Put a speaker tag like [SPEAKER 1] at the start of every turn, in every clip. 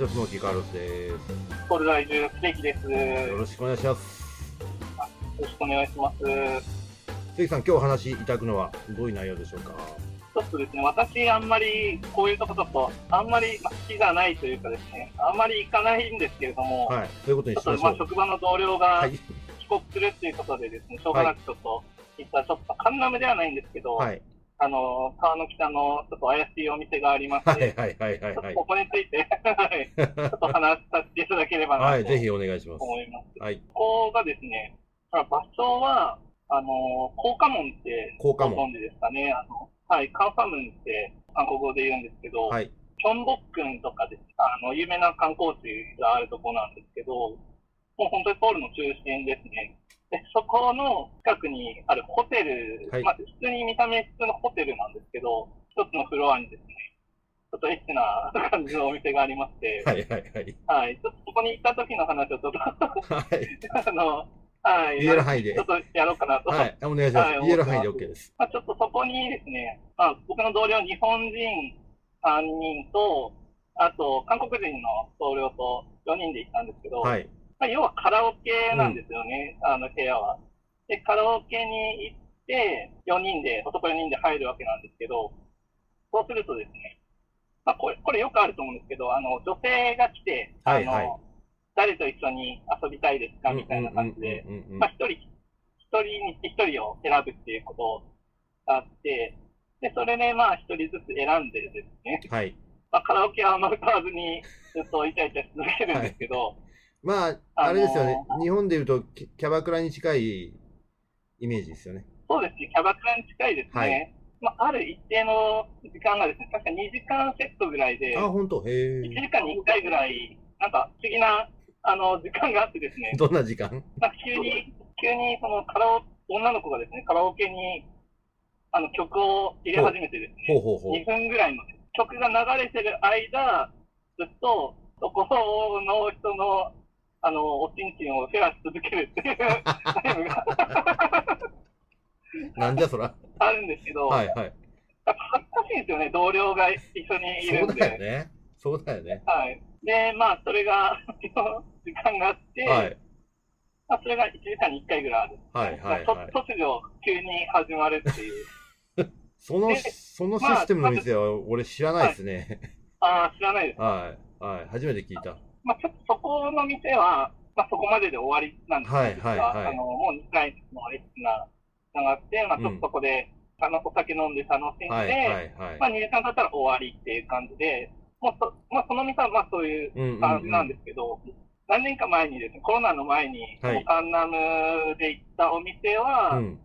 [SPEAKER 1] ジオスモーキーカーロスです。
[SPEAKER 2] コール在住、ステーキです。
[SPEAKER 1] よ
[SPEAKER 2] よ
[SPEAKER 1] ろしくお願いします。
[SPEAKER 2] ろしくお願いします。ち
[SPEAKER 1] 関さん、今日お話しいただくのはどういう内容でしょうか？
[SPEAKER 2] ょっとですね、私、あんまり、こういうとこちょっと、あんまりまあ好きじゃないというかですね、あんまり行かないんですけれども、
[SPEAKER 1] はい、そういうことに
[SPEAKER 2] ちょっと、まあ、
[SPEAKER 1] しましょう。
[SPEAKER 2] 職場の同僚が
[SPEAKER 1] はい、
[SPEAKER 2] 帰国するっていうことでですね、しょうがなくちょっと、行った、ちょっと、カンナムではないんですけど、
[SPEAKER 1] はい、
[SPEAKER 2] あの、川の北の、ちょっと怪しいお店がありまして、
[SPEAKER 1] はい、はい、はい、はい、はい
[SPEAKER 2] ここについて、はい ちょっと話させていただければなと
[SPEAKER 1] はい、ぜひお願いします。
[SPEAKER 2] 思います。
[SPEAKER 1] はい、
[SPEAKER 2] ここがですね、まあ場所は、あの、高架門って、
[SPEAKER 1] 高架門
[SPEAKER 2] ご存知ですかね？あの、はい、カンファムンって韓国語で言うんですけど、
[SPEAKER 1] はい、
[SPEAKER 2] キョンボックンとかですあの、有名な観光地があるところなんですけど、もう本当にソウルの中心ですね。で、そこの近くにあるホテル、
[SPEAKER 1] はい
[SPEAKER 2] まあ、普通に見た目普通のホテルなんですけど、一つのフロアにですね、ちょっとエッチな 感じのお店がありまして、
[SPEAKER 1] はい、はい、はい。
[SPEAKER 2] はい、ちょっとそこに行った時の話をちょっと、
[SPEAKER 1] はい、
[SPEAKER 2] あの、はい。
[SPEAKER 1] 言える範囲で
[SPEAKER 2] ちょっとやろうかなと。
[SPEAKER 1] はい、お願いします。
[SPEAKER 2] はい
[SPEAKER 1] 言える範囲で OK です。
[SPEAKER 2] まあ、ちょっとそこにですね、まあ、僕の同僚、日本人3人と、あと、韓国人の同僚と4人で行ったんですけど、
[SPEAKER 1] はい、
[SPEAKER 2] まあ、要はカラオケなんですよね、あの部屋は。で、カラオケに行って、4人で、男4人で入るわけなんですけど、そうするとですね、まあ、これ、これよくあると思うんですけど、あの、女性が来て、あの、
[SPEAKER 1] はい。はい
[SPEAKER 2] 誰と一緒に遊びたいですか？みたいな感じで、
[SPEAKER 1] うんうんうんうん。
[SPEAKER 2] まあ、一人、一人に一人を選ぶっていうことがあって、で、それでまあ一人ずつ選んでですね、
[SPEAKER 1] はい。
[SPEAKER 2] まあ、カラオケはあんまり歌わずにずっとイチャイチャし続けるんですけど、
[SPEAKER 1] まあ、
[SPEAKER 2] あ
[SPEAKER 1] れですよね。日本でいうと、キキャバクラに近いイメージですよね。
[SPEAKER 2] そうですね、キャバクラに近いですね。
[SPEAKER 1] はい。
[SPEAKER 2] まあ、ある一定の時間がですね、確か2時間セットぐらいで、
[SPEAKER 1] あ、本当？へ
[SPEAKER 2] 1
[SPEAKER 1] え。
[SPEAKER 2] 時間に1回ぐらい、なんか不思議な、あの、時間があってですね、
[SPEAKER 1] どんな時間？
[SPEAKER 2] なんか急に、急にそのカラオ、女の子がですね、カラオケに、あの、曲を入れ始めてですね、
[SPEAKER 1] ほう。ほう。ほう。
[SPEAKER 2] 2分ぐらいの曲が流れてる間、ずっと、そこの人の、あの、おちんちんをフェアし続けるっていうタイムが
[SPEAKER 1] なんじゃそら。
[SPEAKER 2] あるんですけど、
[SPEAKER 1] はい、はい。
[SPEAKER 2] やっぱ恥ずかしいんですよね、同僚が一緒にいる
[SPEAKER 1] そ
[SPEAKER 2] んで。
[SPEAKER 1] うだよね。そうだよね。
[SPEAKER 2] はい。で、まあ、それが、時間があって、
[SPEAKER 1] はい。
[SPEAKER 2] まあ、それが1時間に1回ぐらいある。
[SPEAKER 1] はい、はい、
[SPEAKER 2] と
[SPEAKER 1] はい。
[SPEAKER 2] 突如、急に始まるっていう。
[SPEAKER 1] その、
[SPEAKER 2] で
[SPEAKER 1] そのシステムの店は俺知らないですね。
[SPEAKER 2] ああ、知らないです。
[SPEAKER 1] はい、はい。初めて聞いた。
[SPEAKER 2] まあ、ちょっとそこの店は、まあ、そこまでで終わりなんです
[SPEAKER 1] はい
[SPEAKER 2] 実
[SPEAKER 1] はいはい
[SPEAKER 2] あの、もう2回のエッチな、があって、まあ、ちょっとそこで、あの、お酒飲んで楽しんで、
[SPEAKER 1] はい、はい、はい
[SPEAKER 2] まあ、2時間経ったら終わりっていう感じで、もうそ、まあ、その店は、まあ、そういう
[SPEAKER 1] うんうんうん
[SPEAKER 2] 感じなんですけど、何年か前にですね、コロナの前に、
[SPEAKER 1] はい
[SPEAKER 2] カンナムで行ったお店は、
[SPEAKER 1] うん。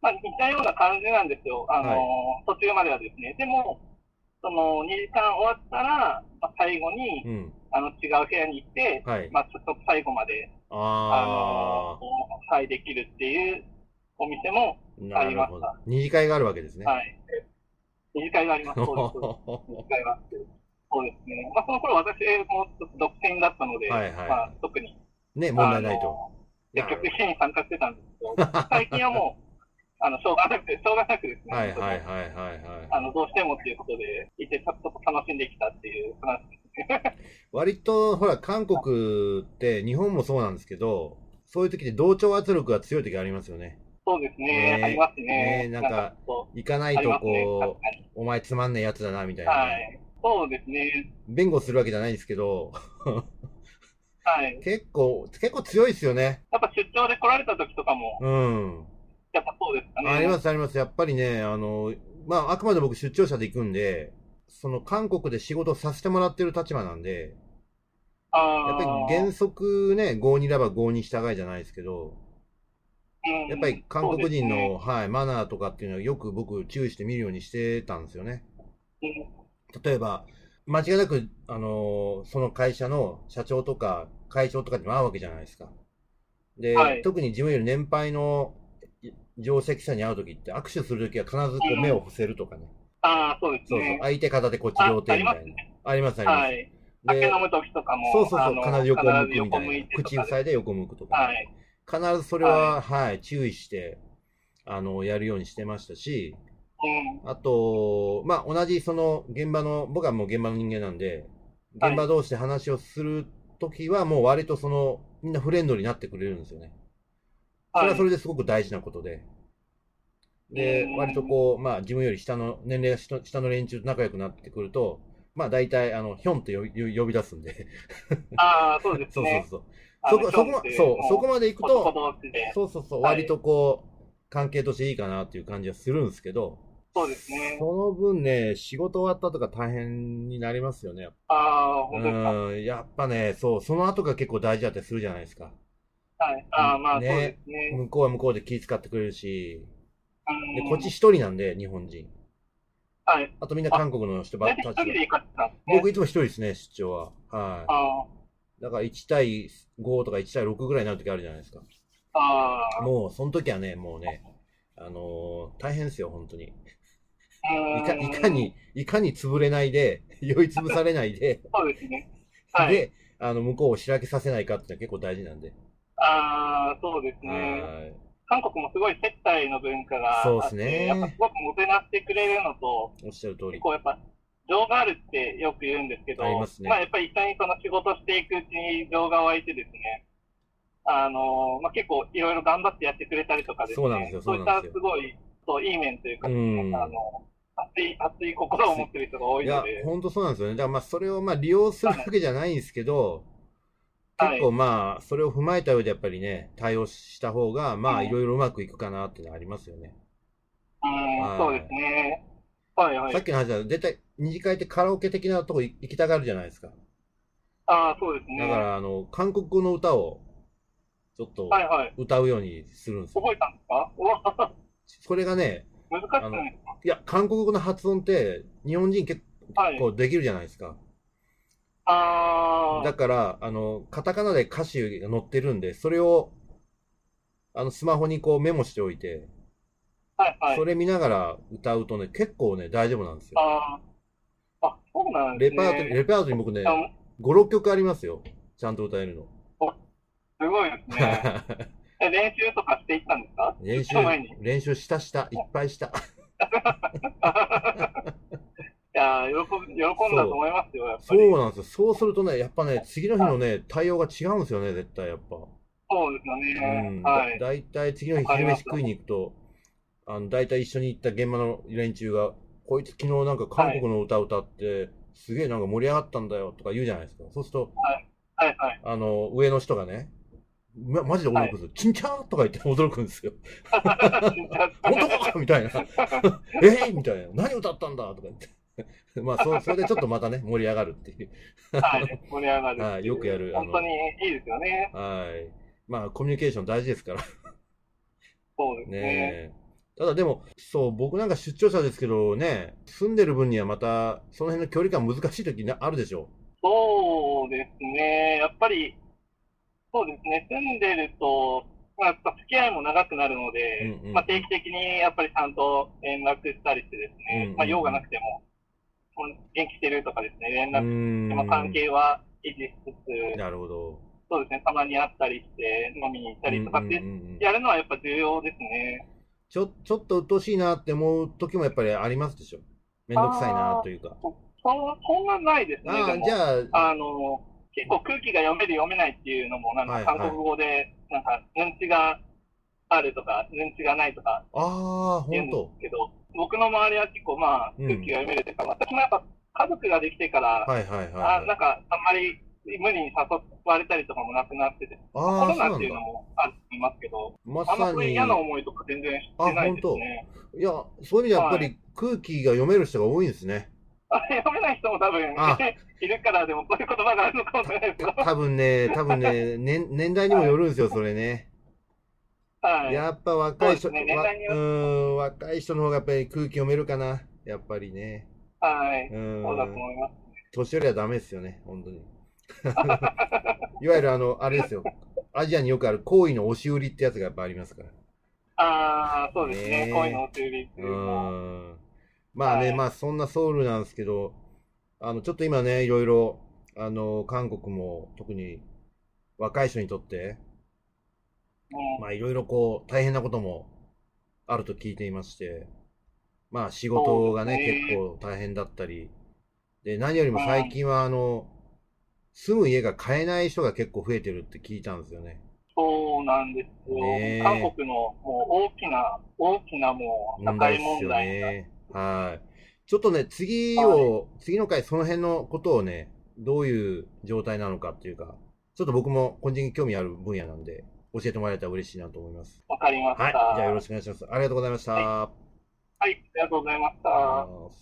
[SPEAKER 2] まあ、似たような感じなんですよ。あの、
[SPEAKER 1] はい
[SPEAKER 2] 途中まではですね。でも、その、2時間終わったら、まあ、最後に、
[SPEAKER 1] うん。
[SPEAKER 2] あの、違う部屋に行って、
[SPEAKER 1] はい。
[SPEAKER 2] まあ、ちょっと最後まで、あ
[SPEAKER 1] あ
[SPEAKER 2] の、はい、できるっていうお店も、
[SPEAKER 1] ー、なるほど。二次会があるわけですね。
[SPEAKER 2] はい。二次会があります。そうです。二次会があって。そうですね。まあ、その頃私もちょっと独占だったので、
[SPEAKER 1] はいはい
[SPEAKER 2] まあ、特に。
[SPEAKER 1] ね、問題ないと。
[SPEAKER 2] 積極的に参加してたんですけど、最近はもう、あの、しょうがなく、しょうがなくですね。
[SPEAKER 1] はい、はい、はい、はい、はい。
[SPEAKER 2] あの、どうしてもっていうことで、いて、ちょっと楽しんできたっていう話ですね。
[SPEAKER 1] 割と、ほら、韓国って、日本もそうなんですけど、そういう時って同調圧力が強い時ありますよね。
[SPEAKER 2] そうですね。
[SPEAKER 1] ね
[SPEAKER 2] ありますね。
[SPEAKER 1] ねなんか
[SPEAKER 2] そ
[SPEAKER 1] 行かな
[SPEAKER 2] う、
[SPEAKER 1] いと。こ。う、お前つまんねえやつだな、みたいな。
[SPEAKER 2] はい。そうですね。
[SPEAKER 1] 弁護するわけじゃないんですけど、
[SPEAKER 2] はい。
[SPEAKER 1] 結構、結構強いですよね。
[SPEAKER 2] やっぱ出張で来られた時とかも、
[SPEAKER 1] うん。
[SPEAKER 2] ですかね。
[SPEAKER 1] あります、あります。やっぱりね、あの、まあ、あくまで僕出張者で行くんで、その韓国で仕事をさせてもらってる立場なんで、
[SPEAKER 2] あ
[SPEAKER 1] やっぱり原則ね、合にいれば合に従いじゃないですけど、
[SPEAKER 2] うん
[SPEAKER 1] やっぱり韓国人
[SPEAKER 2] そうですね
[SPEAKER 1] の、はい、マナーとかっていうのはよく僕注意して見るようにしてたんですよね。
[SPEAKER 2] うん
[SPEAKER 1] 例えば、間違いなく、あのーその会社の社長とか会長とかにも会うわけじゃないですか。で、
[SPEAKER 2] はい
[SPEAKER 1] 特に自分より年配のい上席者に会うときって握手するときは必ずこう目を伏せるとかね。
[SPEAKER 2] ああ、そうです
[SPEAKER 1] そうそう
[SPEAKER 2] ね。。
[SPEAKER 1] 相手片手こっち両手みたいな。あります、あります。
[SPEAKER 2] はい。酒飲む時とかも、
[SPEAKER 1] そうそうそう、必ず横向くみたいな。
[SPEAKER 2] い
[SPEAKER 1] 口塞いで横向くとか、
[SPEAKER 2] はい。
[SPEAKER 1] 必ずそれは、はい、注意して、あの、やるようにしてましたし、
[SPEAKER 2] うん。
[SPEAKER 1] あと、まあ、同じその現場の、僕はもう現場の人間なんで、現場同士で話をするときは、もう割とその、みんなフレンドになってくれるんですよね。それはそれですごく大事なことで。で、割とこう、まあ自分より下の、年齢が下下の連中と仲良くなってくると、まあ大体、あの、ヒョンって呼び出すんで。
[SPEAKER 2] ああ、そうです
[SPEAKER 1] そうそう
[SPEAKER 2] ね。
[SPEAKER 1] そう。そこ、そこま、そう、そこまで行く
[SPEAKER 2] 男
[SPEAKER 1] と。そうそうそう、
[SPEAKER 2] はい
[SPEAKER 1] 割とこう、関係としていいかなっていう感じはするんですけど、
[SPEAKER 2] そうですね。
[SPEAKER 1] その分ね、仕事終わったとか大変になりますよね。
[SPEAKER 2] ああ、本当ですか。
[SPEAKER 1] うん、やっぱね、そう、その後が結構大事だったりするじゃないですか。
[SPEAKER 2] はい。ああ、まあ、そう
[SPEAKER 1] ね
[SPEAKER 2] ですね。
[SPEAKER 1] 向こうは向こうで気遣ってくれるし、で、
[SPEAKER 2] うん
[SPEAKER 1] こっち一人なんで、日本人。
[SPEAKER 2] はい。
[SPEAKER 1] あとみんな韓国の人ばっかり。僕いつも一人ですね、出張は。は
[SPEAKER 2] あ
[SPEAKER 1] い。だから1対5とか1対6ぐらいになる時あるじゃないですか。
[SPEAKER 2] あ、ああ、
[SPEAKER 1] もう、その時はね、もうね、あのー大変ですよ、本当に。いか、いかに、いかに潰れないで、酔い潰されないで、
[SPEAKER 2] そうですね。はい。
[SPEAKER 1] で、あの、向こうをしらけさせないかってのは結構大事なんで。
[SPEAKER 2] ああ、そうですね。
[SPEAKER 1] はい。
[SPEAKER 2] 韓国もすごい接待の文化があって、
[SPEAKER 1] そうですね
[SPEAKER 2] やっぱすごくもてなしてくれるのと、
[SPEAKER 1] おっしゃる通り
[SPEAKER 2] 結。構やっぱ、情があるってよく言うんですけど、
[SPEAKER 1] ありますね
[SPEAKER 2] あやっぱり一緒にその仕事していくうちに情が湧いてですね、あのまあ、結構いろいろ頑張ってやってくれたりとかですね、
[SPEAKER 1] そうなんですよ
[SPEAKER 2] そういった
[SPEAKER 1] す
[SPEAKER 2] ごい、そう、いい面というか、
[SPEAKER 1] うん
[SPEAKER 2] あの、熱い、熱い心を持ってる人が多い
[SPEAKER 1] いや
[SPEAKER 2] ので、、
[SPEAKER 1] 本当そうなんですよね。だからまあ、それをまあ、利用するわけじゃないんですけど、
[SPEAKER 2] はい
[SPEAKER 1] 結構まあ、それを踏まえた上でやっぱりね、対応した方が、まあ、
[SPEAKER 2] うん
[SPEAKER 1] いろいろうまくいくかなっていうのはありますよね。
[SPEAKER 2] うん、
[SPEAKER 1] はい
[SPEAKER 2] そうですね。はいはい。
[SPEAKER 1] さっきの話だと、絶対、二次会ってカラオケ的なとこ行きたがるじゃないですか。
[SPEAKER 2] ああ、そうですね。
[SPEAKER 1] だから、あの、韓国語の歌を、ちょっと、
[SPEAKER 2] はいはい。
[SPEAKER 1] 歌うようにするんですよ。
[SPEAKER 2] 覚えたんですか？
[SPEAKER 1] それがね、
[SPEAKER 2] 難しくないですか？
[SPEAKER 1] いや、韓国語の発音って、日本人結
[SPEAKER 2] はい。
[SPEAKER 1] 構できるじゃないですか。
[SPEAKER 2] ああ、
[SPEAKER 1] だから、あの、カタカナで歌詞が載ってるんで、それを、あの、スマホにこうメモしておいて、
[SPEAKER 2] はいはい。
[SPEAKER 1] それ見ながら歌うとね、結構ね、大丈夫なんですよ。
[SPEAKER 2] ああ、あ、そうなんですね。
[SPEAKER 1] レパートリー、レパートリー僕ね、
[SPEAKER 2] あ
[SPEAKER 1] 5、6曲ありますよ。ちゃんと歌えるの。
[SPEAKER 2] すごいですね。え練習とかしていったんですか？
[SPEAKER 1] 練習練習したした、いっぱいした。
[SPEAKER 2] やー喜ん、喜んだと思いますよ、やっぱ
[SPEAKER 1] そう
[SPEAKER 2] り。
[SPEAKER 1] なんですよ。そうするとね、やっぱね、次の日のね、対応が違うんですよね、絶対やっぱ。
[SPEAKER 2] そうですよね。
[SPEAKER 1] うん。
[SPEAKER 2] はい。
[SPEAKER 1] だいたい次の日昼飯食いに行くと、あの、だいたい一緒に行った現場の連中が、こいつ昨日なんか韓国の歌歌って、すげえなんか盛り上がったんだよとか言うじゃないですか。そうすると、
[SPEAKER 2] はいはい。
[SPEAKER 1] あの、上の人がね、ま、マジで驚くんですよ。チンチャーとか言って驚くんですよ。本当か？みたいな。え？ーみたいな。何歌ったんだ？とか言って。まあ、そ、それでちょっとまたね、盛り上がるっていう。
[SPEAKER 2] はい。盛り上がる。
[SPEAKER 1] はいよくやる
[SPEAKER 2] 本当にいいですよね。
[SPEAKER 1] はい。まあ、コミュニケーション大事ですから。
[SPEAKER 2] そうですね。
[SPEAKER 1] ねえ。ただでも、そう、僕なんか出張者ですけどね、住んでる分にはまた、その辺の距離感難しい時なあるでしょ
[SPEAKER 2] そうですね。やっぱり、そうですね。住んでると、まあ、やっぱ付き合いも長くなるので、
[SPEAKER 1] うんうん
[SPEAKER 2] まあ、定期的にやっぱりちゃんと連絡したりしてですね、
[SPEAKER 1] うんうん
[SPEAKER 2] まあ、用がなくても、元気してるとかですね、連
[SPEAKER 1] う
[SPEAKER 2] 絡。まあ、関係は維持しつつ、
[SPEAKER 1] なるほど。
[SPEAKER 2] そうですね、たまに会ったりして、飲みに行ったりとかって
[SPEAKER 1] うんうんうんうん
[SPEAKER 2] やるのはやっぱ重要ですね。
[SPEAKER 1] ちょ、ちょっと鬱陶しいなって思う時もやっぱりありますでしょめんどくさいなというか。
[SPEAKER 2] そそんなないですね。
[SPEAKER 1] あじゃあ、
[SPEAKER 2] あの、結構空気が読める読めないっていうのも、なんか韓国語で、なんか、ヌンチがあるとか、ヌンチがないとか
[SPEAKER 1] ああ、
[SPEAKER 2] 言うんで
[SPEAKER 1] 本当
[SPEAKER 2] すけど、僕の周りは結構まあ、
[SPEAKER 1] うん
[SPEAKER 2] 空気が読めるというか、私もやっぱ家族ができてから、
[SPEAKER 1] はいはい
[SPEAKER 2] あ
[SPEAKER 1] はい。
[SPEAKER 2] なんか、あんまり無理に誘われたりとかもなくなってて、コ
[SPEAKER 1] ああ、
[SPEAKER 2] ロ
[SPEAKER 1] そうなんだ
[SPEAKER 2] ナっていうの。もあると思いますけど、
[SPEAKER 1] ま
[SPEAKER 2] あんま
[SPEAKER 1] さに、
[SPEAKER 2] そういう嫌な思いとか全然してないですね。
[SPEAKER 1] いや、そういう意味でやっぱり空気が読める人が多いんですね。
[SPEAKER 2] あれ読めない人も多分
[SPEAKER 1] あ
[SPEAKER 2] いるから、でもそういう言葉があるのかもしれないですけど、
[SPEAKER 1] た多分ね、多分ね、年、年代にもよるんですよ、それね。
[SPEAKER 2] はい。
[SPEAKER 1] やっぱ若い人、
[SPEAKER 2] ね
[SPEAKER 1] うーん、若い人の方がやっぱり空気読めるかな。やっぱりね。
[SPEAKER 2] はい。
[SPEAKER 1] う
[SPEAKER 2] そうだと。思います。
[SPEAKER 1] 年寄りはダメですよね、本当に。いわゆるあの、あれですよ。アジアによくある行為の押し売りってやつがやっぱありますから。
[SPEAKER 2] ああ、そうですね。
[SPEAKER 1] ね
[SPEAKER 2] こういうのを修理って
[SPEAKER 1] う
[SPEAKER 2] いうの。
[SPEAKER 1] まあね、
[SPEAKER 2] はい
[SPEAKER 1] まあそんなソウルなんですけど、あの、ちょっと今ね、いろいろ、あの、韓国も特に若い人にとって、
[SPEAKER 2] うん
[SPEAKER 1] まあいろいろこう、大変なこともあると聞いていまして、まあ仕事がね、結構大変だったり、で、何よりも最近はあの、住む家が買えない人が結構増えてるって聞いたんですよね。
[SPEAKER 2] そうなんですよ。
[SPEAKER 1] ねえ。
[SPEAKER 2] 韓国のもう大きな、大きなもう社
[SPEAKER 1] 問題
[SPEAKER 2] 会
[SPEAKER 1] ですよね。はい。ちょっとね、次を、次の回その辺のことをね、どういう状態なのかっていうか、ちょっと僕も個人的に興味ある分野なんで、教えてもらえたら嬉しいなと思います。
[SPEAKER 2] わかりました。
[SPEAKER 1] はい。じゃあよろしくお願いします。ありがとうございました。
[SPEAKER 2] はい、ありがとうございました。